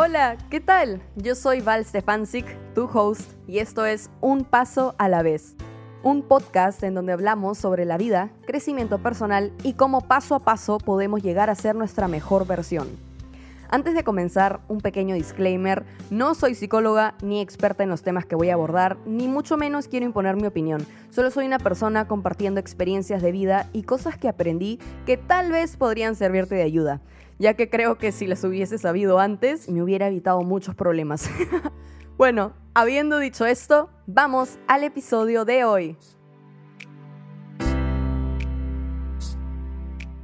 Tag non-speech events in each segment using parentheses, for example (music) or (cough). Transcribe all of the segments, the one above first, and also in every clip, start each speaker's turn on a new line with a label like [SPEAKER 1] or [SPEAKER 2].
[SPEAKER 1] Hola, ¿qué tal? Yo soy Val Stefancic, tu host, y esto es Un Paso a la Vez, un podcast en donde hablamos sobre la vida, crecimiento personal y cómo paso a paso podemos llegar a ser nuestra mejor versión. Antes de comenzar, un pequeño disclaimer, no soy psicóloga ni experta en los temas que voy a abordar, ni mucho menos quiero imponer mi opinión, solo soy una persona compartiendo experiencias de vida y cosas que aprendí que tal vez podrían servirte de ayuda ya que creo que si las hubiese sabido antes me hubiera evitado muchos problemas. (laughs) bueno, habiendo dicho esto, vamos al episodio de hoy.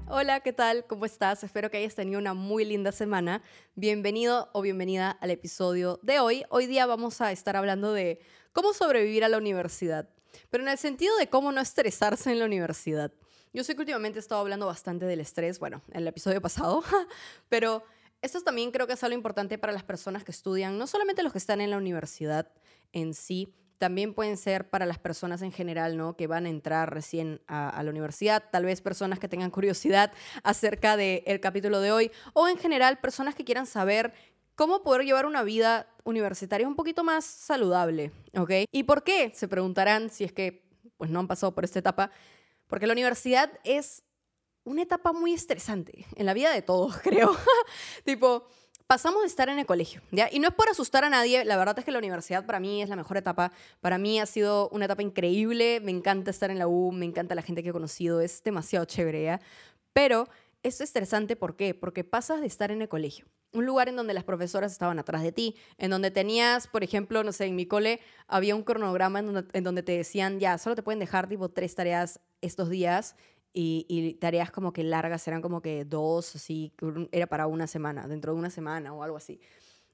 [SPEAKER 1] Hola, ¿qué tal? ¿Cómo estás? Espero que hayas tenido una muy linda semana. Bienvenido o bienvenida al episodio de hoy. Hoy día vamos a estar hablando de cómo sobrevivir a la universidad, pero en el sentido de cómo no estresarse en la universidad. Yo sé que últimamente he estado hablando bastante del estrés, bueno, en el episodio (laughs) pasado, pero esto también creo que es algo importante para las personas que estudian, no solamente los que están en la universidad en sí, también pueden ser para las personas en general, ¿no? Que van a entrar recién a, la universidad, tal vez personas que tengan curiosidad (laughs) acerca del capítulo de hoy, o en general personas que quieran saber cómo poder llevar una vida universitaria un poquito más saludable, ¿ok? ¿Y por qué? Se preguntarán si es que pues no han pasado por esta etapa. Porque la universidad es una etapa muy estresante en la vida de todos, (laughs) creo. tipo, pasamos de estar en el colegio, ¿ya? Y no es por asustar a nadie, la verdad es que la universidad para mí es la mejor etapa. Para mí ha sido una etapa increíble, me encanta estar en la U, me encanta la gente que he conocido, es demasiado chévere, ¿ya? Pero es estresante, ¿por qué? Porque pasas de estar en el colegio, un lugar en donde las profesoras estaban atrás de ti, en donde tenías, por ejemplo, no sé, en mi cole había un cronograma en donde, te decían, ya, solo te pueden dejar tipo tres tareas estos días y, tareas como que largas eran como que dos, así, era para una semana, dentro de una semana o algo así.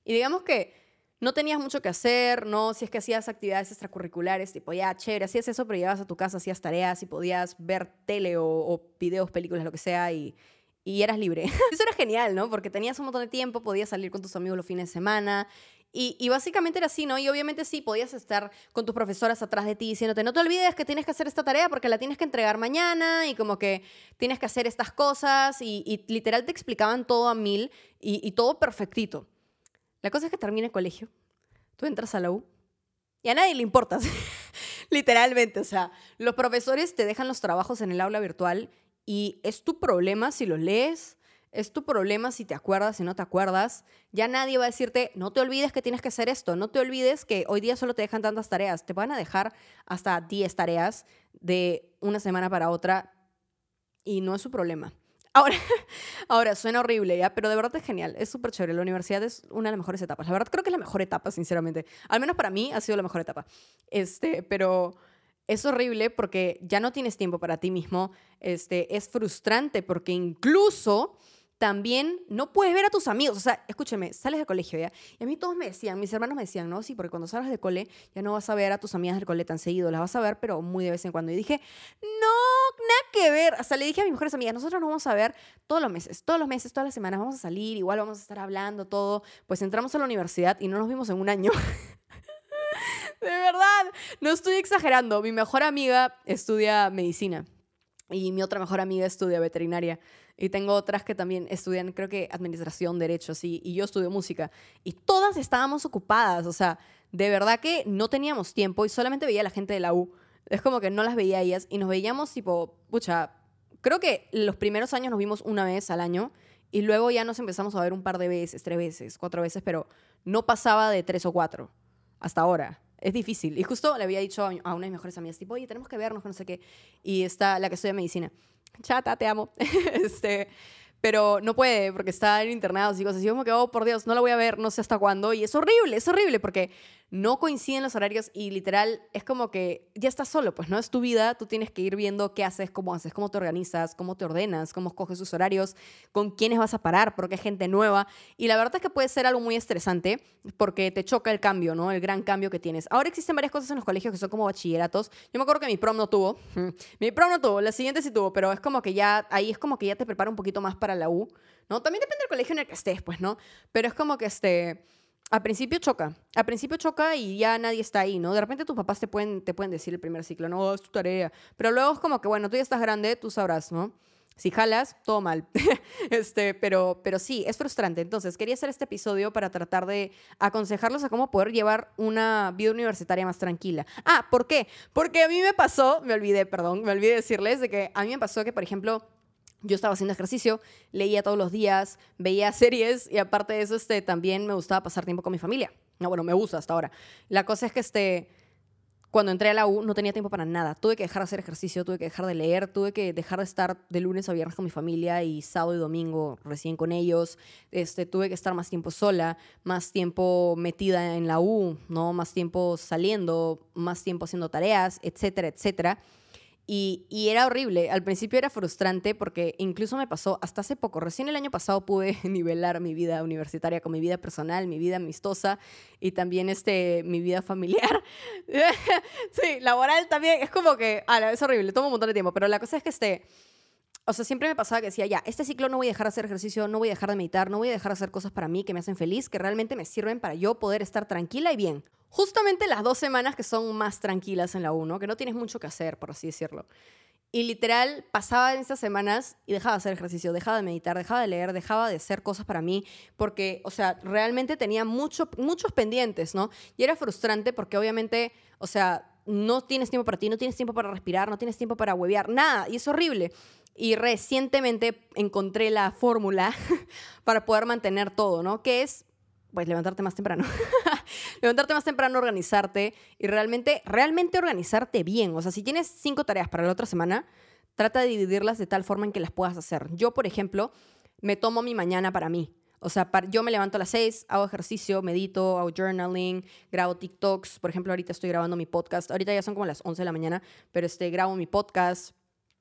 [SPEAKER 1] Y digamos que no tenías mucho que hacer, ¿no? Si es que hacías actividades extracurriculares, tipo, ya, chévere, hacías eso, pero llegabas a tu casa, hacías tareas y podías ver tele o, o videos, películas, lo que sea, y, y eras libre. (laughs) Eso era genial, ¿no? Porque tenías un montón de tiempo, podías salir con tus amigos los fines de semana y, básicamente era así, ¿no? Y obviamente sí, podías estar con tus profesoras atrás de ti diciéndote, no te olvides que tienes que hacer esta tarea porque la tienes que entregar mañana y como que tienes que hacer estas cosas y, literal te explicaban todo a mil y, todo perfectito. La cosa es que termina el colegio, tú entras a la U y a nadie le importas, (laughs) literalmente. O sea, los profesores te dejan los trabajos en el aula virtual y es tu problema si los lees es tu problema si te acuerdas, si no te acuerdas. Ya nadie va a decirte, no te olvides que tienes que hacer esto, no te olvides que hoy día solo te dejan tantas tareas. Te van a dejar hasta 10 tareas de una semana para otra y no es su problema. Ahora, (laughs) ahora suena horrible, ¿ya? Pero de verdad es genial, es súper chévere. La universidad es una de las mejores etapas. La verdad creo que es la mejor etapa, sinceramente. Al menos para mí ha sido la mejor etapa. Este, pero es horrible porque ya no tienes tiempo para ti mismo. Este, es frustrante porque incluso también no puedes ver a tus amigos. O sea, escúcheme, sales del colegio ya. Y a mí todos me decían, mis hermanos me decían, no, sí, porque cuando salgas de cole ya no vas a ver a tus amigas del cole tan seguido. Las vas a ver, pero muy de vez en cuando. Y dije, no, nada que ver. Hasta le dije a mis mejores amigas, nosotros nos vamos a ver todos los meses, todos los meses, todas las semanas. Vamos a salir, igual vamos a estar hablando, todo. Pues entramos a la universidad y no nos vimos en un año. (laughs) (laughs) de verdad, no estoy exagerando. Mi mejor amiga estudia medicina y mi otra mejor amiga estudia veterinaria. Y tengo otras que también estudian, creo que administración, derechos, y, y yo estudio música. Y todas estábamos ocupadas, o sea, de verdad que no teníamos tiempo y solamente veía a la gente de la U. Es como que no las veía ellas y nos veíamos tipo, pucha, creo que los primeros años nos vimos una vez al año y luego ya nos empezamos a ver un par de veces, tres veces, cuatro veces, pero no pasaba de tres o cuatro hasta ahora. Es difícil. Y justo le había dicho a una de mis mejores amigas, tipo, oye, tenemos que vernos, no sé qué. Y está la que estudia medicina chata, te amo. (laughs) este, pero no puede porque está en internados y cosas. Como que, oh, por Dios, no la voy a ver, no sé hasta cuándo. Y es horrible, es horrible porque no coinciden los horarios y literal es como que ya estás solo, pues no es tu vida, tú tienes que ir viendo qué haces, cómo haces, cómo te organizas, cómo te ordenas, cómo escoges sus horarios, con quiénes vas a parar, porque hay gente nueva. Y la verdad es que puede ser algo muy estresante porque te choca el cambio, ¿no? El gran cambio que tienes. Ahora existen varias cosas en los colegios que son como bachilleratos. Yo me acuerdo que mi prom no tuvo, mi prom no tuvo, la siguiente sí tuvo, pero es como que ya, ahí es como que ya te prepara un poquito más para la U, ¿no? También depende del colegio en el que estés, pues, ¿no? Pero es como que este al principio choca, al principio choca y ya nadie está ahí, ¿no? De repente tus papás te pueden, te pueden decir el primer ciclo, no, es tu tarea, pero luego es como que, bueno, tú ya estás grande, tú sabrás, ¿no? Si jalas, todo mal. (laughs) este, pero, pero sí, es frustrante. Entonces, quería hacer este episodio para tratar de aconsejarlos a cómo poder llevar una vida universitaria más tranquila. Ah, ¿por qué? Porque a mí me pasó, me olvidé, perdón, me olvidé decirles de que a mí me pasó que, por ejemplo, yo estaba haciendo ejercicio, leía todos los días, veía (laughs) series y aparte de eso, este, también me gustaba pasar tiempo con mi familia. No, bueno, me gusta hasta ahora. La cosa es que este, cuando entré a la U no tenía tiempo para nada. Tuve que dejar de hacer ejercicio, tuve que dejar de leer, tuve que dejar de estar de lunes a viernes con mi familia y sábado y domingo recién con ellos. Este, tuve que estar más tiempo sola, más tiempo metida en la U, ¿no? Más tiempo saliendo, más tiempo haciendo tareas, etcétera, etcétera. Y, era horrible. Al principio era frustrante porque incluso me pasó hasta hace poco. Recién el año pasado pude (laughs) nivelar mi vida universitaria con mi vida personal, mi vida amistosa y también este, mi vida familiar. (laughs) sí, laboral también. Es como que, ah, es horrible, toma un montón de tiempo. Pero la cosa es que este o sea, siempre me pasaba que decía, ya, este ciclo no voy a dejar de hacer ejercicio, no voy a dejar de meditar, no voy a dejar de hacer cosas para mí que me hacen feliz, que realmente me sirven para yo poder estar tranquila y bien. Justamente las dos semanas que son más tranquilas en la 1, que no tienes mucho que hacer, por así decirlo. Y literal, pasaba en esas semanas y dejaba de hacer ejercicio, dejaba de meditar, dejaba de leer, dejaba de hacer cosas para mí, porque, o sea, realmente tenía mucho, muchos pendientes, ¿no? Y era frustrante porque obviamente, o sea, no tienes tiempo para ti, no tienes tiempo para respirar, no tienes tiempo para huevear, nada, y es horrible. Y recientemente encontré la fórmula (laughs) para poder mantener todo, ¿no? Que es, pues, levantarte más temprano. (laughs) levantarte más temprano, organizarte y realmente, realmente organizarte bien. O sea, si tienes cinco tareas para la otra semana, trata de dividirlas de tal forma en que las puedas hacer. Yo, por ejemplo, me tomo mi mañana para mí. O sea, yo me levanto a las 6, hago ejercicio, medito, hago journaling, grabo TikToks. Por ejemplo, ahorita estoy grabando mi podcast. Ahorita ya son como las 11 de la mañana, pero este, grabo mi podcast,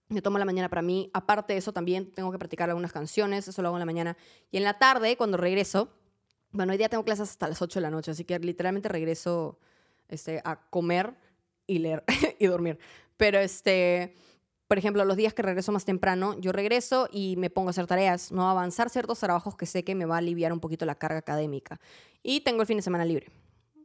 [SPEAKER 1] me tomo la mañana para mí. Aparte de eso, también tengo que practicar algunas canciones, eso lo hago en la mañana. Y en la tarde, cuando regreso, bueno, hoy día tengo clases hasta las 8 de la noche, así que literalmente regreso este, a comer y leer (laughs) y dormir. Pero, este, por ejemplo, los días que regreso más temprano, yo regreso y me pongo a hacer tareas, no avanzar ciertos trabajos que sé que me va a aliviar un poquito la carga académica. Y tengo el fin de semana libre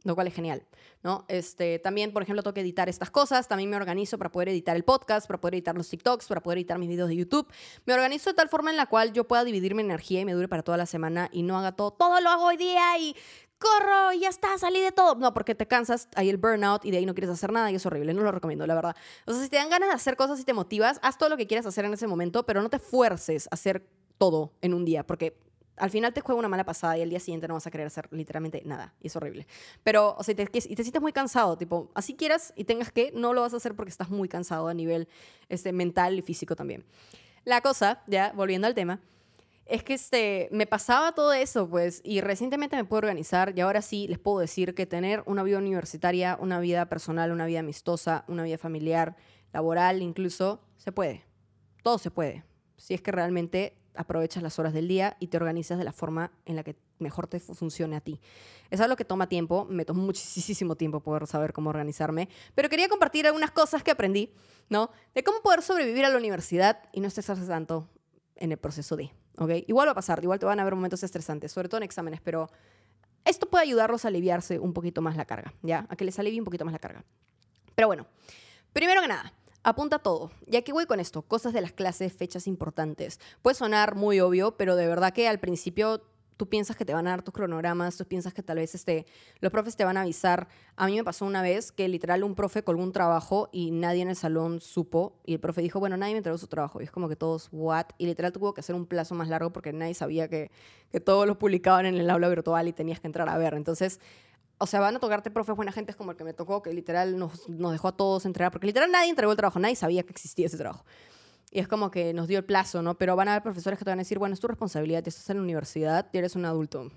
[SPEAKER 1] lo cual es genial, ¿no? Este, también, por ejemplo, tengo que editar estas cosas, también me organizo para poder editar el podcast, para poder editar los TikToks, para poder editar mis videos de YouTube. Me organizo de tal forma en la cual yo pueda dividir mi energía y me dure para toda la semana y no haga todo, todo lo hago hoy día y corro y ya está, salí de todo. No, porque te cansas, hay el burnout y de ahí no quieres hacer nada y es horrible, no lo recomiendo, la verdad. O sea, si te dan ganas de hacer cosas y te motivas, haz todo lo que quieras hacer en ese momento, pero no te fuerces a hacer todo en un día, porque al final te juega una mala pasada y el día siguiente no vas a querer hacer literalmente nada. Y es horrible. Pero, o sea, y te sientes muy cansado, tipo, así quieras y tengas que, no lo vas a hacer porque estás muy cansado a nivel este, mental y físico también. La cosa, ya volviendo al tema, es que este, me pasaba todo eso, pues, y recientemente me puedo organizar y ahora sí les puedo decir que tener una vida universitaria, una vida personal, una vida amistosa, una vida familiar, laboral incluso, se puede. Todo se puede. Si es que realmente aprovechas las horas del día y te organizas de la forma en la que mejor te funcione a ti. Es algo que toma tiempo, me tomó muchísimo tiempo poder saber cómo organizarme, pero quería compartir algunas cosas que aprendí, ¿no? De cómo poder sobrevivir a la universidad y no estresarse tanto en el proceso de, ¿ok? Igual va a pasar, igual te van a haber momentos estresantes, sobre todo en exámenes, pero esto puede ayudarlos a aliviarse un poquito más la carga, ¿ya? A que les alivie un poquito más la carga. Pero bueno, primero que nada, Apunta todo. Ya que voy con esto, cosas de las clases, fechas importantes. Puede sonar muy obvio, pero de verdad que al principio tú piensas que te van a dar tus cronogramas, tú piensas que tal vez este, los profes te van a avisar. A mí me pasó una vez que literal un profe colgó un trabajo y nadie en el salón supo y el profe dijo, bueno, nadie me entregó su trabajo. Y es como que todos, what? Y literal tuvo que hacer un plazo más largo porque nadie sabía que, que todos lo publicaban en el aula virtual y tenías que entrar a ver. Entonces, o sea, van a tocarte profes buena gente como el que me tocó, que literal nos, nos dejó a todos entregar, porque literal nadie entregó el trabajo, nadie sabía que existía ese trabajo. Y es como que nos dio el plazo, ¿no? Pero van a haber profesores que te van a decir, bueno, es tu responsabilidad, ya estás en la universidad, y eres un adulto.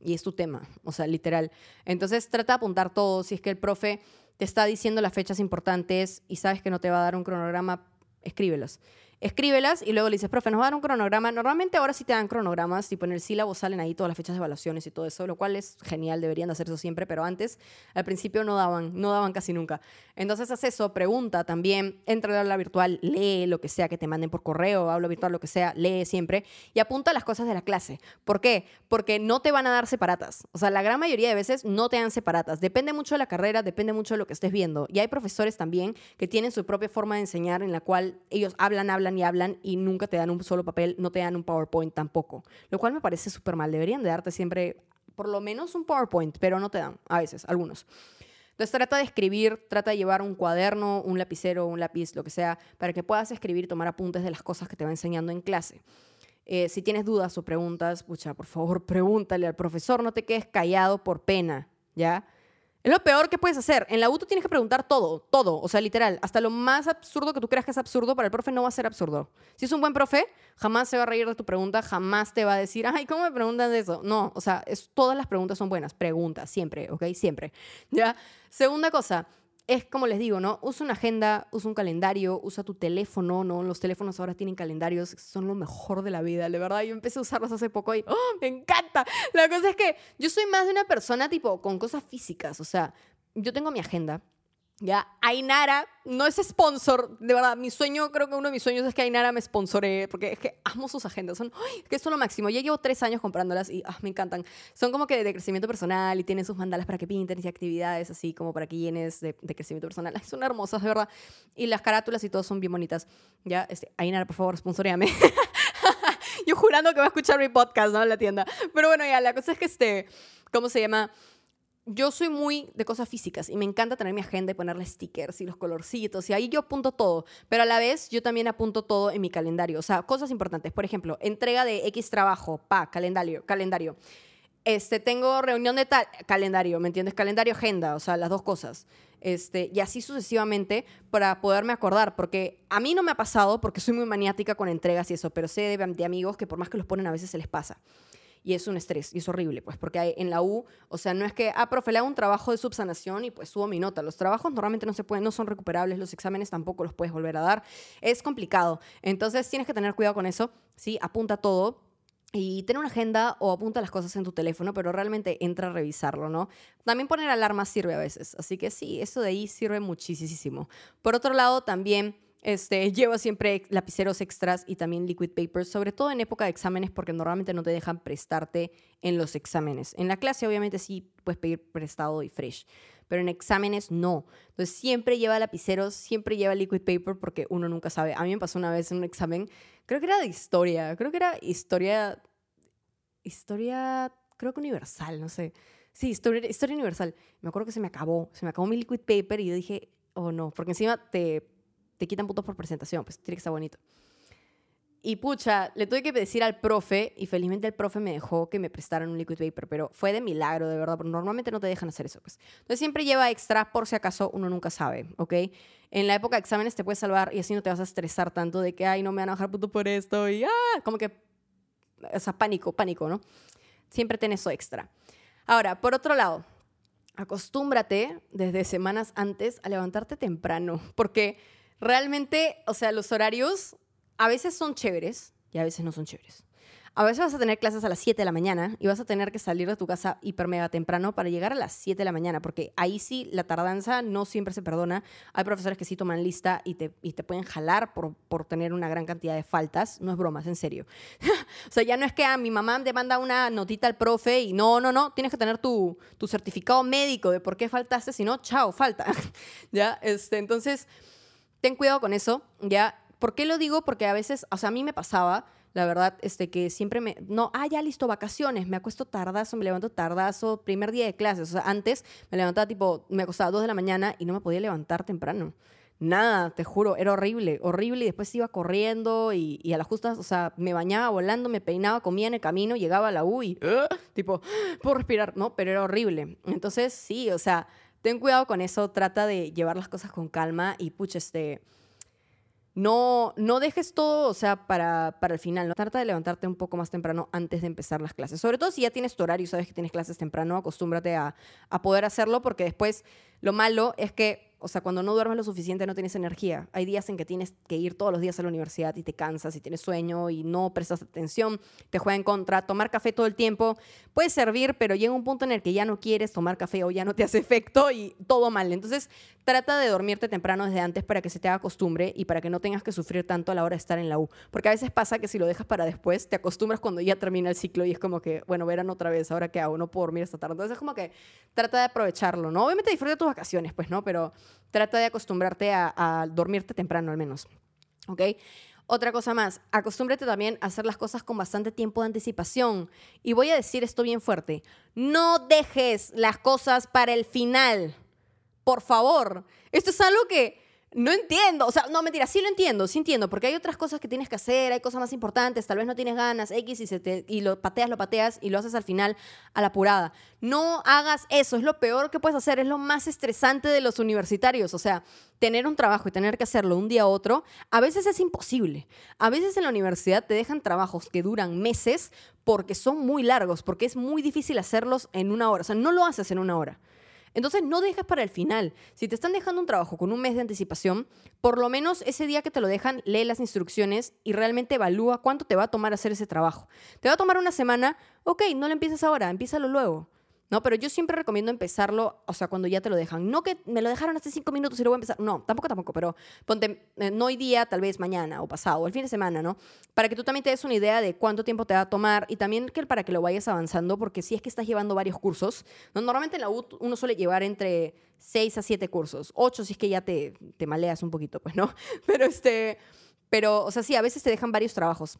[SPEAKER 1] Y es tu tema, o sea, literal. Entonces trata de apuntar todo. Si es que el profe te está diciendo las fechas importantes y sabes que no te va a dar un cronograma, escríbelos escríbelas y luego le dices, profe, nos va a dar un cronograma. Normalmente ahora sí te dan cronogramas, tipo en el sílabo salen ahí todas las fechas de evaluaciones y todo eso, lo cual es genial, deberían de hacer eso siempre, pero antes, al principio no daban, no daban casi nunca. Entonces haz eso, pregunta también, entra al aula virtual, lee lo que sea que te manden por correo, hablo virtual, lo que sea, lee siempre y apunta las cosas de la clase. ¿Por qué? Porque no te van a dar separatas. O sea, la gran mayoría de veces no te dan separatas. Depende mucho de la carrera, depende mucho de lo que estés viendo. Y hay profesores también que tienen su propia forma de enseñar en la cual ellos hablan, hablan hablan y hablan y nunca te dan un solo papel, no te dan un PowerPoint tampoco. Lo cual me parece súper mal. Deberían de darte siempre por lo menos un PowerPoint, pero no te dan, a veces, algunos. Entonces trata de escribir, trata de llevar un cuaderno, un lapicero, un lápiz, lo que sea, para que puedas escribir y tomar apuntes de las cosas que te va enseñando en clase. Eh, si tienes dudas o preguntas, pucha, por favor, (laughs) pregúntale al profesor, no te quedes callado por pena, ¿ya? Es lo peor que puedes hacer. En la U tienes que preguntar todo, todo, o sea, literal. Hasta lo más absurdo que tú creas que es absurdo, para el profe no va a ser absurdo. Si es un buen profe, jamás se va a reír de tu pregunta, jamás te va a decir, ay, ¿cómo me preguntan de eso? No, o sea, todas las preguntas son buenas. Preguntas, siempre, ¿ok? Siempre. ¿Ya? Segunda cosa, es como les digo, ¿no? Usa una agenda, usa un calendario, usa tu teléfono, ¿no? Los teléfonos ahora tienen calendarios, son lo mejor de la vida, de verdad. Yo empecé a usarlos hace poco y ¡oh, me encanta! La cosa es que yo soy más de una persona tipo con cosas físicas, o sea, yo tengo mi agenda, ya, Ainara no es sponsor, de verdad, mi sueño, creo que uno de mis sueños es que Ainara me sponsore, porque es que amo sus agendas, son, ¡ay! que es lo máximo. Ya llevo tres años comprándolas y ah, me encantan. Son como que de crecimiento personal y tienen sus mandalas para que pinten y actividades así como para que llenes de, crecimiento personal. son hermosas, de verdad. Y las carátulas y todo son bien bonitas. Ya, este, Ainara, por favor, sponsoreame. (laughs) Yo jurando que va a escuchar mi podcast, ¿no? En la tienda. Pero bueno, ya, la cosa es que este, ¿cómo se llama? Yo soy muy de cosas físicas y me encanta tener mi agenda y ponerle stickers y los colorcitos y ahí yo apunto todo, pero a la vez yo también apunto todo en mi calendario, o sea, cosas importantes, por ejemplo, entrega de X trabajo, pa, calendario, calendario. Este, tengo reunión de tal, calendario, ¿me entiendes? Calendario, agenda, o sea, las dos cosas. Este, y así sucesivamente para poderme acordar, porque a mí no me ha pasado, porque soy muy maniática con entregas y eso, pero sé de, de amigos que por más que los ponen a veces se les pasa y es un estrés y es horrible, pues, porque en la U, o sea, no es que, ah, profe, un trabajo de subsanación y pues subo mi nota. Los trabajos normalmente no se pueden, no son recuperables, los exámenes tampoco los puedes volver a dar. Es complicado. Entonces tienes que tener cuidado con eso, ¿sí? Apunta todo. Y tener una agenda o apunta las cosas en tu teléfono, pero realmente entra a revisarlo, ¿no? También poner alarmas sirve a veces, así que sí, eso de ahí sirve muchísimo. Por otro lado, también este, llevo siempre lapiceros extras y también liquid papers, sobre todo en época de exámenes, porque normalmente no te dejan prestarte en los exámenes. En la clase, obviamente, sí puedes pedir prestado y fresh, pero en exámenes no. Entonces, siempre lleva lapiceros, siempre lleva liquid paper, porque uno nunca sabe. A mí me pasó una vez en un examen, creo que era de historia, creo que era historia. Historia, creo que universal, no sé. Sí, historia, historia universal. Me acuerdo que se me acabó, se me acabó mi liquid paper y yo dije, oh no, porque encima te te quitan puntos por presentación, pues tiene que estar bonito. Y pucha, le tuve que decir al profe, y felizmente el profe me dejó que me prestaran un liquid paper, pero fue de milagro, de verdad, porque normalmente no te dejan hacer eso. Pues. Entonces siempre lleva extra por si acaso uno nunca sabe, ¿ok? En la época de exámenes te puedes salvar y así no te vas a estresar tanto de que, ay, no me van a bajar punto por esto, y ah, como que, o sea, pánico, pánico, ¿no? Siempre ten eso extra. Ahora, por otro lado, acostúmbrate desde semanas antes a levantarte temprano, (laughs) porque realmente, o sea, los horarios a veces son chéveres y a veces no son chéveres. A veces vas a tener clases a las 7 de la mañana y vas a tener que salir de tu casa hiper mega temprano para llegar a las 7 de la mañana, porque ahí sí la tardanza no siempre se perdona. Hay profesores que sí toman lista y te, y te pueden jalar por, por tener una gran cantidad de faltas. No es broma, es en serio. (laughs) o sea, ya no es que a mi mamá te manda una notita al profe y no, no, no, tienes que tener tu, tu certificado médico de por qué faltaste, si no, chao, falta. (laughs) ¿Ya? Este, entonces ten cuidado con eso, ¿ya? ¿Por qué lo digo? Porque a veces, o sea, a mí me pasaba, la verdad, este, que siempre me, no, ah, ya listo, vacaciones, me acuesto tardazo, me levanto tardazo, primer día de clases, o sea, antes me levantaba tipo, me acostaba a dos de la mañana y no me podía levantar temprano. Nada, te juro, era horrible, horrible. Y después iba corriendo y, y, a las justas, o sea, me bañaba volando, me peinaba, comía en el camino, llegaba a la U y, ¡ah! tipo, (gasps) puedo respirar, ¿no? Pero era horrible. Entonces, sí, o sea, ten cuidado con eso, trata de llevar las cosas con calma y pucha, este, no, no dejes todo, o sea, para, para el final, ¿no? Trata de levantarte un poco más temprano antes de empezar las clases. Sobre todo si ya tienes tu horario sabes que tienes clases temprano, acostúmbrate a, a poder hacerlo porque después lo malo es que o sea, cuando no duermes lo suficiente no tienes energía. Hay días en que tienes que ir todos los días a la universidad y te cansas y tienes sueño y no prestas atención, te juega en contra. Tomar café todo el tiempo puede servir, pero llega un punto en el que ya no quieres tomar café o ya no te hace efecto y todo mal. Entonces, trata de dormirte temprano desde antes para que se te haga costumbre y para que no tengas que sufrir tanto a la hora de estar en la U. Porque a veces pasa que si lo dejas para después, te acostumbras cuando ya termina el ciclo y es como que, bueno, verán otra vez, ahora qué hago, no puedo dormir esta tarde. Entonces, es como que trata de aprovecharlo, ¿no? Obviamente disfruta tus vacaciones, pues, ¿no? Pero trata de acostumbrarte a, dormirte temprano al menos. ¿Ok? Otra cosa más, acostúmbrate también a hacer las cosas con bastante tiempo de anticipación. Y voy a decir esto bien fuerte, no dejes las cosas para el final. Por favor, esto es algo que no entiendo, o sea, no, mentira, sí lo entiendo, sí entiendo, porque hay otras cosas que tienes que hacer, hay cosas más importantes, tal vez no tienes ganas, X, y, se te, y lo pateas, lo pateas y lo haces al final a la apurada. No hagas eso, es lo peor que puedes hacer, es lo más estresante de los universitarios, o sea, tener un trabajo y tener que hacerlo un día a otro, a veces es imposible. A veces en la universidad te dejan trabajos que duran meses porque son muy largos, porque es muy difícil hacerlos en una hora, o sea, no lo haces en una hora. Entonces no dejes para el final. Si te están dejando un trabajo con un mes de anticipación, por lo menos ese día que te lo dejan, lee las instrucciones y realmente evalúa cuánto te va a tomar hacer ese trabajo. ¿Te va a tomar una semana? Ok, no lo empieces ahora, empiézalo luego. ¿No? Pero yo siempre recomiendo empezarlo, o sea, cuando ya te lo dejan. No que me lo dejaron hace cinco minutos y luego voy a empezar. No, tampoco, tampoco, pero ponte, eh, no hoy día, tal vez mañana o pasado, o el fin de semana, ¿no? Para que tú también te des una idea de cuánto tiempo te va a tomar y también que para que lo vayas avanzando, porque si es que estás llevando varios cursos, ¿no? normalmente en la U uno suele llevar entre seis a siete cursos, ocho si es que ya te, te maleas un poquito, pues, ¿no? (laughs) Pero este, pero, o sea, sí, a veces te dejan varios trabajos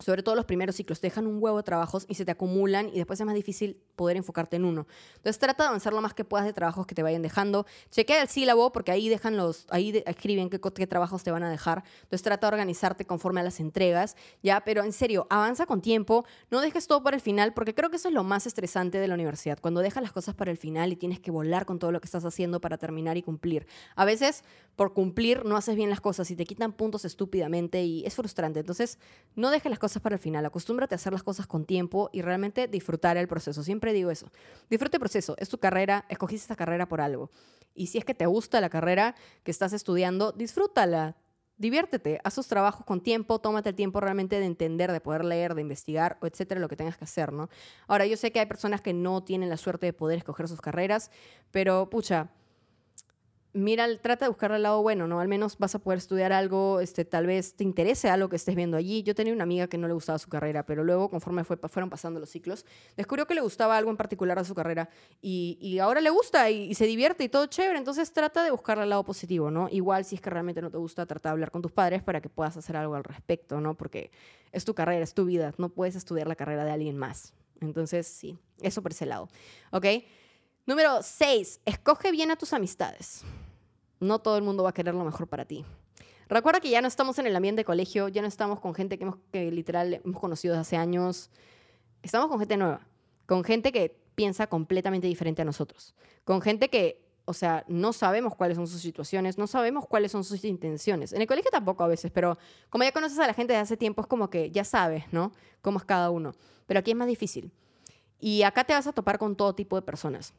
[SPEAKER 1] sobre todo los primeros ciclos, te dejan un huevo de trabajos y se te acumulan y después es más difícil poder enfocarte en uno. Entonces trata de avanzar lo más que puedas de trabajos que te vayan dejando. Chequea el sílabo porque ahí dejan los, ahí escriben qué, qué, trabajos te van a dejar. Entonces trata de organizarte conforme a las entregas, ya, pero en serio, avanza con tiempo, no dejes todo para el final porque creo que eso es lo más estresante de la universidad, cuando dejas las cosas para el final y tienes que volar con todo lo que estás haciendo para terminar y cumplir. A veces por cumplir no haces bien las cosas y te quitan puntos estúpidamente y es frustrante. Entonces, no dejes las cosas para el final. Acostúmbrate a hacer las cosas con tiempo y realmente disfrutar el proceso. Siempre digo eso. Disfrute el proceso. Es tu carrera. Escogiste esta carrera por algo. Y si es que te gusta la carrera que estás estudiando, disfrútala. Diviértete, haz tus trabajos con tiempo, tómate el tiempo realmente de entender, de poder leer, de investigar, etcétera, lo que tengas que hacer, ¿no? Ahora, yo sé que hay personas que no tienen la suerte de poder escoger sus carreras, pero pucha, mira, trata de buscar el lado bueno, ¿no? Al menos vas a poder estudiar algo, este, tal vez te interese algo que estés viendo allí. Yo tenía una amiga que no le gustaba su carrera, pero luego, conforme fue, fueron pasando los ciclos, descubrió que le gustaba algo en particular de su carrera y, y ahora le gusta y, se divierte y todo chévere. Entonces trata de buscar el lado positivo, ¿no? Igual si es que realmente no te gusta, trata de hablar con tus padres para que puedas hacer algo al respecto, ¿no? Porque es tu carrera, es tu vida, no puedes estudiar la carrera de alguien más. Entonces, sí, eso por ese lado, ¿ok? Número 6. Escoge bien a tus amistades. No todo el mundo va a querer lo mejor para ti. Recuerda que ya no estamos en el ambiente de colegio, ya no estamos con gente que, hemos, que literal hemos conocido desde hace años. Estamos con gente nueva, con gente que piensa completamente diferente a nosotros, con gente que, o sea, no sabemos cuáles son sus situaciones, no sabemos cuáles son sus intenciones. En el colegio tampoco a veces, pero como ya conoces a la gente desde hace tiempo, es como que ya sabes, ¿no? Cómo es cada uno. Pero aquí es más difícil. Y acá te vas a topar con todo tipo de personas.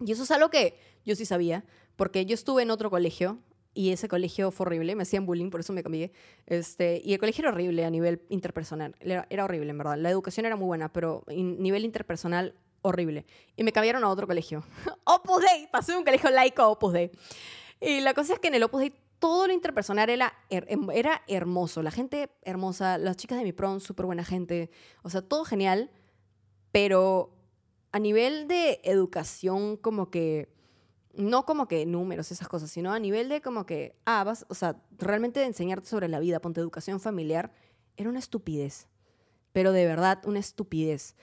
[SPEAKER 1] Y eso es algo que yo sí sabía, porque yo estuve en otro colegio y ese colegio fue horrible, me hacían bullying, por eso me cambié. Este, y el colegio era horrible a nivel interpersonal, era, era horrible en verdad. La educación era muy buena, pero a nivel interpersonal horrible. Y me cambiaron a otro colegio. (laughs) Opus Dei, pasé de un colegio laico a Opus Dei. Y la cosa es que en el Opus Dei todo lo interpersonal era, era hermoso, la gente hermosa, las chicas de mi prom, súper buena gente, o sea, todo genial, pero a nivel de educación como que no como que números, esas cosas, sino a nivel de como que, ah, vas, o sea, realmente enseñarte sobre la vida, ponte educación familiar, era una estupidez. Pero de verdad, una estupidez.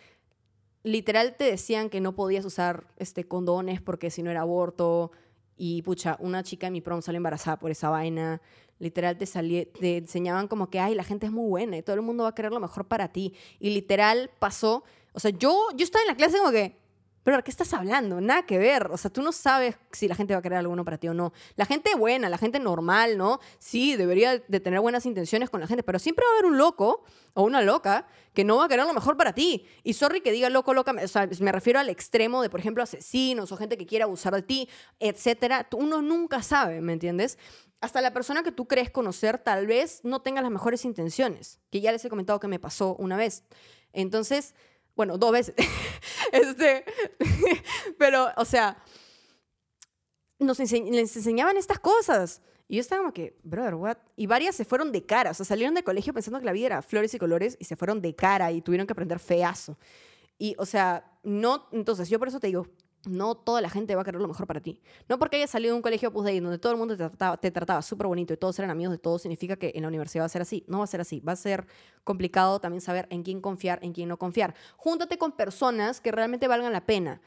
[SPEAKER 1] Literal te decían que no podías usar este, condones porque si no era aborto. Y pucha, una chica en mi prom salió embarazada por esa vaina. Literal te, te enseñaban como que, ay, la gente es muy buena y todo el mundo va a querer lo mejor para ti. Y literal pasó, o sea, yo, yo estaba en la clase como que, pero ¿de qué estás hablando? Nada que ver. O sea, tú no sabes si la gente va a querer algo bueno para ti o no. La gente buena, la gente normal, ¿no? Sí, debería de tener buenas intenciones con la gente, pero siempre va a haber un loco o una loca que no va a querer lo mejor para ti. Y sorry que diga loco, loca, o sea, me refiero al extremo de, por ejemplo, asesinos o gente que quiere abusar de ti, etcétera. Uno nunca sabe, ¿me entiendes? Hasta la persona que tú crees conocer tal vez no tenga las mejores intenciones, que ya les he comentado que me pasó una vez. Entonces, bueno, dos veces. (laughs) este, (laughs) pero, o sea, nos les enseñaban estas cosas. Y yo estaba como que, brother, what? Y varias se fueron de cara. O sea, salieron del colegio pensando que la vida era flores y colores y se fueron de cara y tuvieron que aprender feazo. Y, o sea, no. Entonces, yo por eso te digo, no toda la gente va a querer lo mejor para ti. No porque hayas salido de un colegio Opus Dei donde todo el mundo te trataba, te trataba súper bonito y todos eran amigos de todos, significa que en la universidad va a ser así. No va a ser así. Va a ser complicado también saber en quién confiar, en quién no confiar. Júntate con personas que realmente valgan la pena.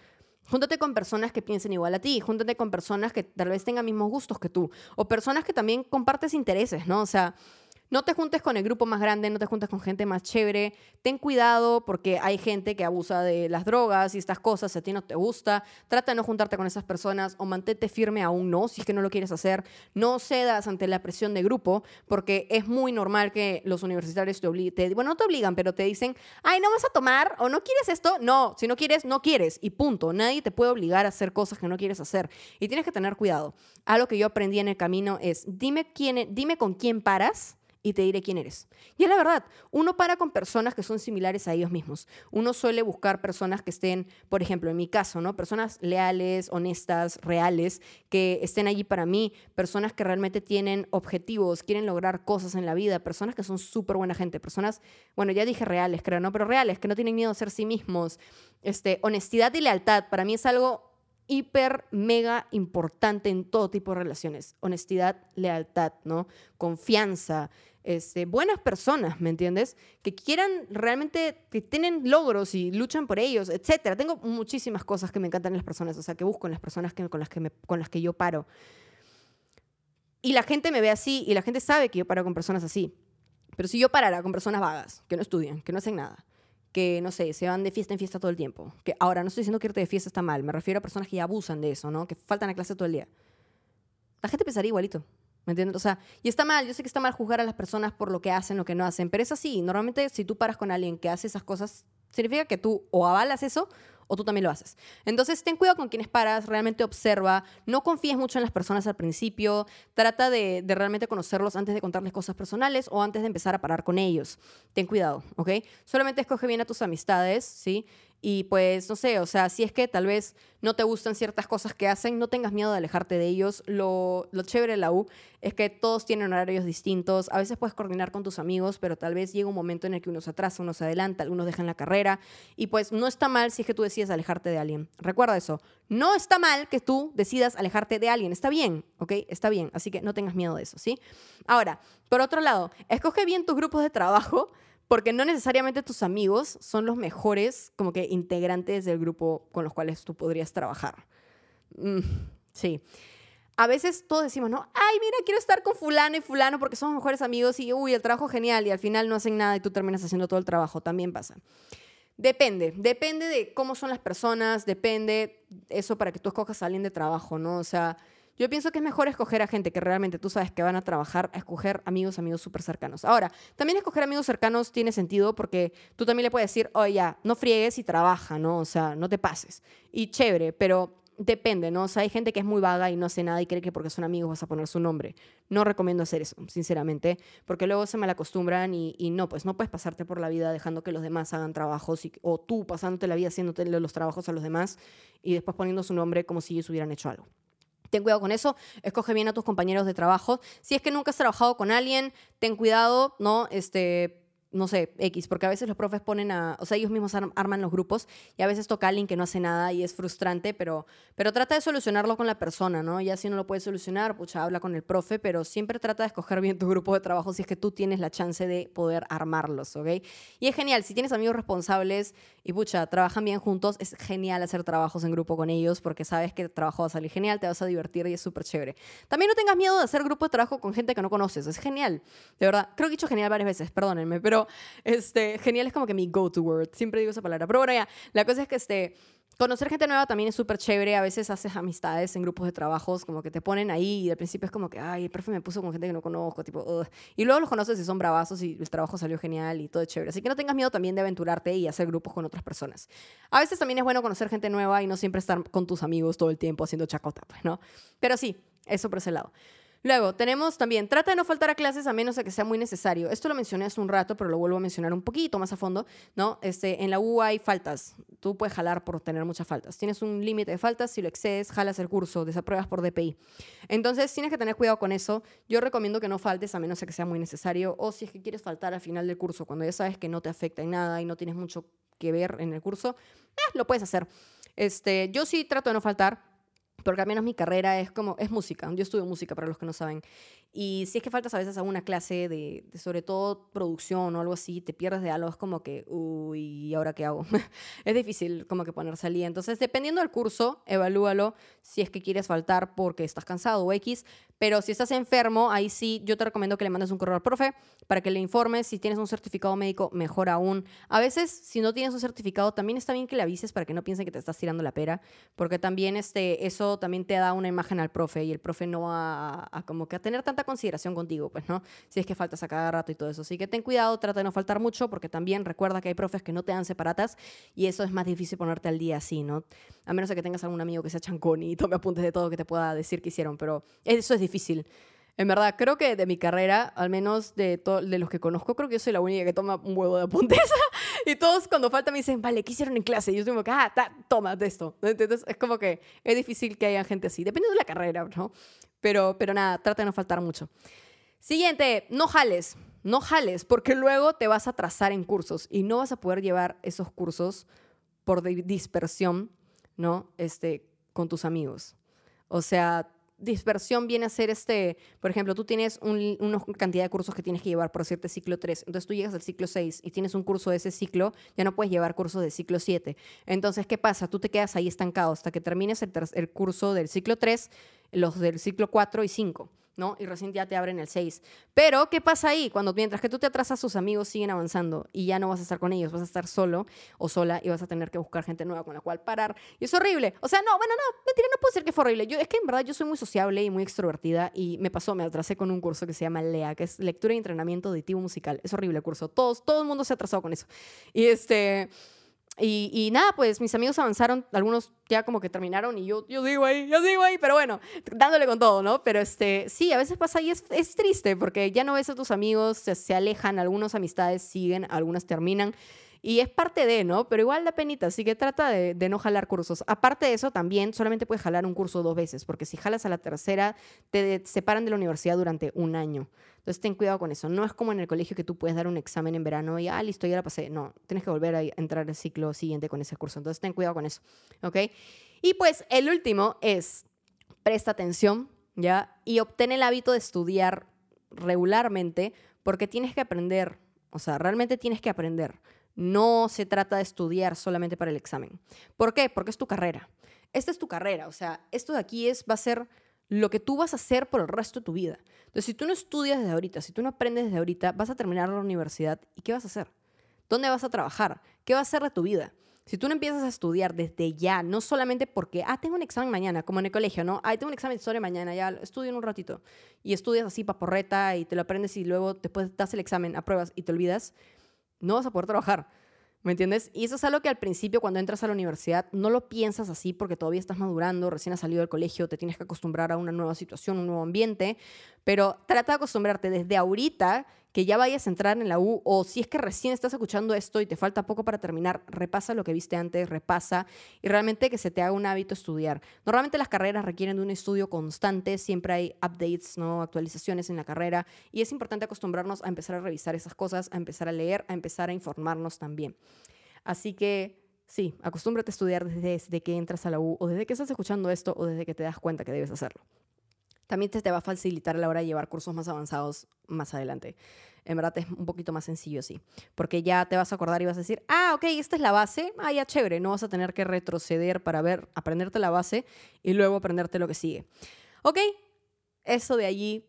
[SPEAKER 1] Júntate con personas que piensen igual a ti, júntate con personas que tal vez tengan mismos gustos que tú, o personas que también compartes intereses, ¿no? O sea, no te juntes con el grupo más grande, no te juntes con gente más chévere. Ten cuidado porque hay gente que abusa de las drogas y estas cosas, a ti no te gusta. Trata de no juntarte con esas personas o mantente firme aún no, si es que no lo quieres hacer. No cedas ante la presión de grupo porque es muy normal que los universitarios te obliguen, bueno, no te obligan, pero te dicen, ay, no vas a tomar o no quieres esto. No, si no quieres, no quieres y punto. Nadie te puede obligar a hacer cosas que no quieres hacer y tienes que tener cuidado. Algo que yo aprendí en el camino es, dime, quién, dime con quién paras y te diré quién eres. Y es la verdad, uno para con personas que son similares a ellos mismos. Uno suele buscar personas que estén, por ejemplo, en mi caso, ¿no? Personas leales, honestas, reales, que estén allí para mí, personas que realmente tienen objetivos, quieren lograr cosas en la vida, personas que son súper buena gente, personas, bueno, ya dije reales, creo, ¿no? Pero reales, que no tienen miedo a ser sí mismos. Este, honestidad y lealtad, para mí es algo hiper, mega importante en todo tipo de relaciones. Honestidad, lealtad, ¿no? Confianza, este, buenas personas, ¿me entiendes? Que quieran realmente, que tienen logros y luchan por ellos, etcétera. Tengo muchísimas cosas que me encantan en las personas, o sea, que busco en las personas con, las que con las que yo paro. Y la gente me ve así y la gente sabe que yo paro con personas así. Pero si yo parara con personas vagas, que no estudian, que no hacen nada, que, no sé, se van de fiesta en fiesta todo el tiempo, que ahora no estoy diciendo que irte de fiesta está mal, me refiero a personas que abusan de eso, ¿no? Que faltan a clase todo el día. La gente pensaría igualito. ¿Me entiendes? O sea, y está mal, yo sé que está mal juzgar a las personas por lo que hacen o que no hacen, pero es así. Normalmente si tú paras con alguien que hace esas cosas, significa que tú o avalas eso o tú también lo haces. Entonces, ten cuidado con quienes paras, realmente observa, no confíes mucho en las personas al principio, trata de, de, realmente conocerlos antes de contarles cosas personales o antes de empezar a parar con ellos. Ten cuidado, ¿ok? Solamente escoge bien a tus amistades, ¿sí? Y pues, no sé, o sea, si es que tal vez no te gustan ciertas cosas que hacen, no tengas miedo de alejarte de ellos. Lo, lo chévere de la U es que todos tienen horarios distintos. A veces puedes coordinar con tus amigos, pero tal vez llega un momento en el que uno se atrasa, uno se adelanta, algunos dejan la carrera. Y pues no está mal si es que tú decides alejarte de alguien. Recuerda eso. No está mal que tú decidas alejarte de alguien. Está bien, ¿ok? Está bien. Así que no tengas miedo de eso, ¿sí? Ahora, por otro lado, escoge bien tus grupos de trabajo porque no necesariamente tus amigos son los mejores como que integrantes del grupo con los cuales tú podrías trabajar. Mm, sí. A veces todos decimos, ¿no? Ay, mira, quiero estar con fulano y fulano porque somos mejores amigos y, uy, el trabajo genial y al final no hacen nada y tú terminas haciendo todo el trabajo. También pasa. Depende, depende de cómo son las personas, depende eso para que tú escojas a alguien de trabajo, ¿no? O sea, yo pienso que es mejor escoger a gente que realmente tú sabes que van a trabajar, escoger amigos, amigos súper cercanos. Ahora, también escoger amigos cercanos tiene sentido porque tú también le puedes decir, oye, ya, no friegues y trabaja, ¿no? O sea, no te pases. Y chévere, pero depende, ¿no? O sea, hay gente que es muy vaga y no hace nada y cree que porque son amigos vas a poner su nombre. No recomiendo hacer eso, sinceramente, porque luego se malacostumbran y, y no, pues no puedes pasarte por la vida dejando que los demás hagan trabajos y, o tú pasándote la vida haciéndote los trabajos a los demás y después poniendo su nombre como si ellos hubieran hecho algo. Ten cuidado con eso, escoge bien a tus compañeros de trabajo. Si es que nunca has trabajado con alguien, ten cuidado, ¿no? Este, no sé, X, porque a veces los profes ponen a, o sea, ellos mismos arman los grupos y a veces toca a alguien que no hace nada y es frustrante, pero, pero trata de solucionarlo con la persona, ¿no? Ya si no lo puedes solucionar, pucha, habla con el profe, pero siempre trata de escoger bien tu grupo de trabajo si es que tú tienes la chance de poder armarlos, ¿ok? Y es genial, si tienes amigos responsables y, pucha, trabajan bien juntos, es genial hacer trabajos en grupo con ellos porque sabes que el trabajo va a salir genial, te vas a divertir y es súper chévere. También no tengas miedo de hacer grupo de trabajo con gente que no conoces, es genial, de verdad. Creo que he dicho genial varias veces, perdónenme, pero este, genial es como que mi go-to word. Siempre digo esa palabra. Pero bueno, ya, la cosa es que este, conocer gente nueva también es súper chévere. A veces haces amistades en grupos de trabajos, como que te ponen ahí y al principio es como que, ay, el profe me puso con gente que no conozco, tipo, y luego los conoces y son bravazos y el trabajo salió genial y todo es chévere. Así que no tengas miedo también de aventurarte y hacer grupos con otras personas. A veces también es bueno conocer gente nueva y no siempre estar con tus amigos todo el tiempo haciendo chacota, pues, ¿no? Pero sí, eso por ese lado. Luego, tenemos también, trata de no faltar a clases a menos de que sea muy necesario. Esto lo mencioné hace un rato, pero lo vuelvo a mencionar un poquito más a fondo, ¿no? Este, en la U hay faltas. Tú puedes jalar por tener muchas faltas. Tienes un límite de faltas, si lo excedes, jalas el curso, desapruebas por DPI. Entonces, tienes que tener cuidado con eso. Yo recomiendo que no faltes a menos de que sea muy necesario o si es que quieres faltar al final del curso, cuando ya sabes que no te afecta en nada y no tienes mucho que ver en el curso, eh, lo puedes hacer. Este, yo sí trato de no faltar, porque al menos mi carrera es como, es música. Yo estudio música, para los que no saben. Y si es que faltas a veces a una clase de, sobre todo producción o algo así, te pierdes de algo, es como que, uy, ¿y ahora qué hago? (laughs) es difícil como que ponerse al día. Entonces, dependiendo del curso, evalúalo si es que quieres faltar porque estás cansado o X. Pero si estás enfermo, ahí sí, yo te recomiendo que le mandes un correo al profe para que le informes. Si tienes un certificado médico, mejor aún. A veces, si no tienes un certificado, también está bien que le avises para que no piensen que te estás tirando la pera, porque también este, eso también te da una imagen al profe y el profe no va a, a como que a tener tanta consideración contigo, pues, ¿no? Si es que faltas a cada rato y todo eso. Así que ten cuidado, trata de no faltar mucho, porque también recuerda que hay profes que no te dan separatas y eso es más difícil ponerte al día así, ¿no? A menos de que tengas algún amigo que sea chancón y tome apuntes de todo que te pueda decir que hicieron, pero eso es difícil. En verdad, creo que de mi carrera, al menos de, de los que conozco, creo que yo soy la única que toma un huevo de apuntes. (laughs) y todos cuando falta me dicen, vale, ¿qué hicieron en clase? Y yo que, ah, toma de esto. Entonces es como que es difícil que haya gente así, dependiendo de la carrera, ¿no? Pero, pero nada, trata de no faltar mucho. Siguiente, no jales. No jales, porque luego te vas a atrasar en cursos y no vas a poder llevar esos cursos por dispersión, ¿no? Este, con tus amigos. O sea, dispersión viene a ser este, por ejemplo, tú tienes una cantidad de cursos que tienes que llevar por cierto ciclo 3, entonces tú llegas al ciclo 6 y tienes un curso de ese ciclo, ya no puedes llevar cursos de ciclo 7. Entonces, ¿qué pasa? Tú te quedas ahí estancado hasta que termines el, el curso del ciclo 3, los del ciclo 4 y 5. ¿No? Y recién ya te abren el 6. Pero, ¿qué pasa ahí? Cuando mientras que tú te atrasas, sus amigos siguen avanzando y ya no vas a estar con ellos, vas a estar solo o sola y vas a tener que buscar gente nueva con la cual parar. Y es horrible. O sea, no, bueno, no, mentira, no puedo decir que fue horrible. Yo, es que en verdad yo soy muy sociable y muy extrovertida y me pasó, me atrasé con un curso que se llama LEA, que es Lectura y Entrenamiento Auditivo Musical. Es horrible el curso. Todos, todo el mundo se ha atrasado con eso. Y este... Y, nada, pues mis amigos avanzaron, algunos ya como que terminaron y yo, yo digo ahí, yo digo ahí, pero bueno, dándole con todo, ¿no? Pero este, sí, a veces pasa y es, es triste porque ya no ves a tus amigos, se, se alejan, algunas amistades siguen, algunas terminan. Y es parte de, ¿no? Pero igual da penita, así que trata de, no jalar cursos. Aparte de eso, también solamente puedes jalar un curso dos veces, porque si jalas a la tercera, te separan de la universidad durante un año. Entonces ten cuidado con eso. No es como en el colegio que tú puedes dar un examen en verano y, ah, listo, ya la pasé. No, tienes que volver a entrar al ciclo siguiente con ese curso. Entonces ten cuidado con eso, ¿ok? Y pues el último es, presta atención, ¿ya? Y obtén el hábito de estudiar regularmente porque tienes que aprender, o sea, realmente tienes que aprender. No se trata de estudiar solamente para el examen. ¿Por qué? Porque es tu carrera. Esta es tu carrera, o sea, esto de aquí es, va a ser lo que tú vas a hacer por el resto de tu vida. Entonces, si tú no estudias desde ahorita, si tú no aprendes desde ahorita, vas a terminar la universidad y ¿qué vas a hacer? ¿Dónde vas a trabajar? ¿Qué va a hacer de tu vida? Si tú no empiezas a estudiar desde ya, no solamente porque, ah, tengo un examen mañana, como en el colegio, ¿no? Ah, tengo un examen de historia mañana, ya estudio en un ratito. Y estudias así paporreta y te lo aprendes y luego después das el examen, apruebas y te olvidas, no vas a poder trabajar. ¿Me entiendes? Y eso es algo que al principio cuando entras a la universidad no lo piensas así porque todavía estás madurando, recién has salido del colegio, te tienes que acostumbrar a una nueva situación, un nuevo ambiente, pero trata de acostumbrarte desde ahorita que ya vayas a entrar en la U o si es que recién estás escuchando esto y te falta poco para terminar, repasa lo que viste antes, repasa y realmente que se te haga un hábito estudiar. Normalmente las carreras requieren de un estudio constante, siempre hay updates, ¿no? actualizaciones en la carrera y es importante acostumbrarnos a empezar a revisar esas cosas, a empezar a leer, a empezar a informarnos también. Así que sí, acostúmbrate a estudiar desde que entras a la U o desde que estás escuchando esto o desde que te das cuenta que debes hacerlo también te, va a facilitar a la hora de llevar cursos más avanzados más adelante. En verdad es un poquito más sencillo así, porque ya te vas a acordar y vas a decir, ah, ok, esta es la base, ah, ya chévere, no vas a tener que retroceder para ver, aprenderte la base y luego aprenderte lo que sigue. Ok, eso de allí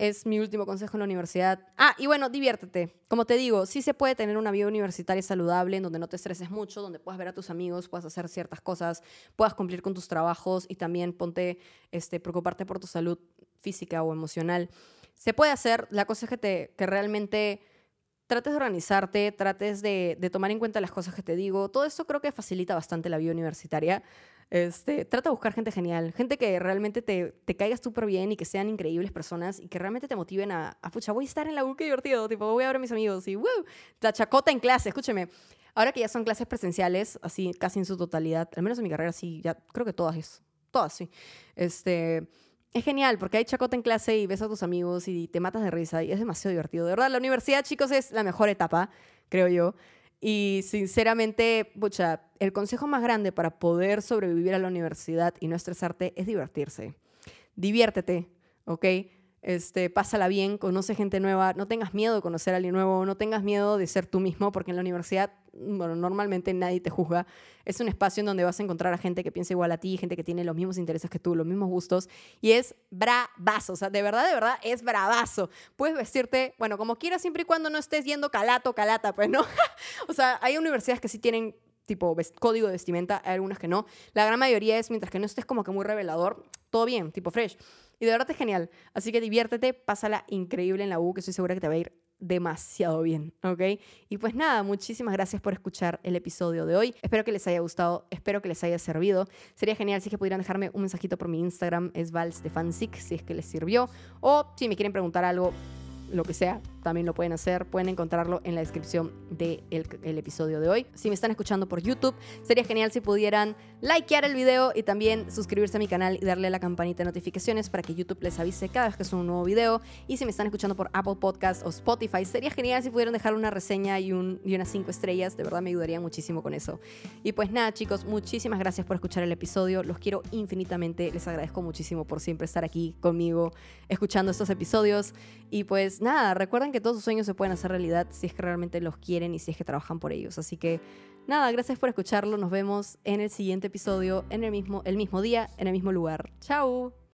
[SPEAKER 1] es mi último consejo en la universidad. Ah, y bueno, diviértete. Como te digo, sí se puede tener una vida universitaria saludable, en donde no te estreses mucho, donde puedas ver a tus amigos, puedas hacer ciertas cosas, puedas cumplir con tus trabajos y también ponte, este, preocuparte por tu salud física o emocional. Se puede hacer, la cosa es que, te, que realmente trates de organizarte, trates de, de tomar en cuenta las cosas que te digo. Todo esto creo que facilita bastante la vida universitaria. Este, trata de buscar gente genial, gente que realmente te, te caiga súper bien y que sean increíbles personas y que realmente te motiven a, a pucha, voy a estar en la U, divertido, tipo, voy a ver a mis amigos y, ¡woo! La chacota en clase, escúcheme. Ahora que ya son clases presenciales, así casi en su totalidad, al menos en mi carrera sí, ya creo que todas, todas sí. Este, es genial porque hay chacota en clase y ves a tus amigos y te matas de risa y es demasiado divertido. De verdad, la universidad, chicos, es la mejor etapa, creo yo. Y sinceramente, pucha, el consejo más grande para poder sobrevivir a la universidad y no estresarte es divertirse. Diviértete, ¿ok? Este, pásala bien, conoce gente nueva, no tengas miedo de conocer a alguien nuevo, no tengas miedo de ser tú mismo, porque en la universidad, bueno, normalmente nadie te juzga. Es un espacio en donde vas a encontrar a gente que piensa igual a ti, gente que tiene los mismos intereses que tú, los mismos gustos, y es bravazo, o sea, de verdad, de verdad, es bravazo. Puedes vestirte, bueno, como quieras, siempre y cuando no estés yendo calato, calata, pues no. (laughs) o sea, hay universidades que sí tienen tipo código de vestimenta, hay algunas que no. La gran mayoría es, mientras que no estés como que muy revelador, todo bien, tipo fresh. Y de verdad es genial. Así que diviértete, pásala increíble en la U, que estoy segura que te va a ir demasiado bien, ¿ok? Y pues nada, muchísimas gracias por escuchar el episodio de hoy. Espero que les haya gustado, espero que les haya servido. Sería genial si es que pudieran dejarme un mensajito por mi Instagram, es valstefansic, si es que les sirvió. O si me quieren preguntar algo, lo que sea, también lo pueden hacer. Pueden encontrarlo en la descripción del el episodio de hoy. Si me están escuchando por YouTube, sería genial si pudieran likear el video y también suscribirse a mi canal y darle a la campanita de notificaciones para que YouTube les avise cada vez que suba un nuevo video. Y si me están escuchando por Apple Podcast o Spotify, sería genial si pudieran dejar una reseña y, un, y unas 5 estrellas. De verdad me ayudaría muchísimo con eso. Y pues nada, chicos, muchísimas gracias por escuchar el episodio. Los quiero infinitamente. Les agradezco muchísimo por siempre estar aquí conmigo escuchando estos episodios. Y pues nada, recuerden que todos sus sueños se pueden hacer realidad si es que realmente los quieren y si es que trabajan por ellos. Así que nada, gracias por escucharlo. Nos vemos en el siguiente episodio, en el mismo, el mismo día, en el mismo lugar. Chao.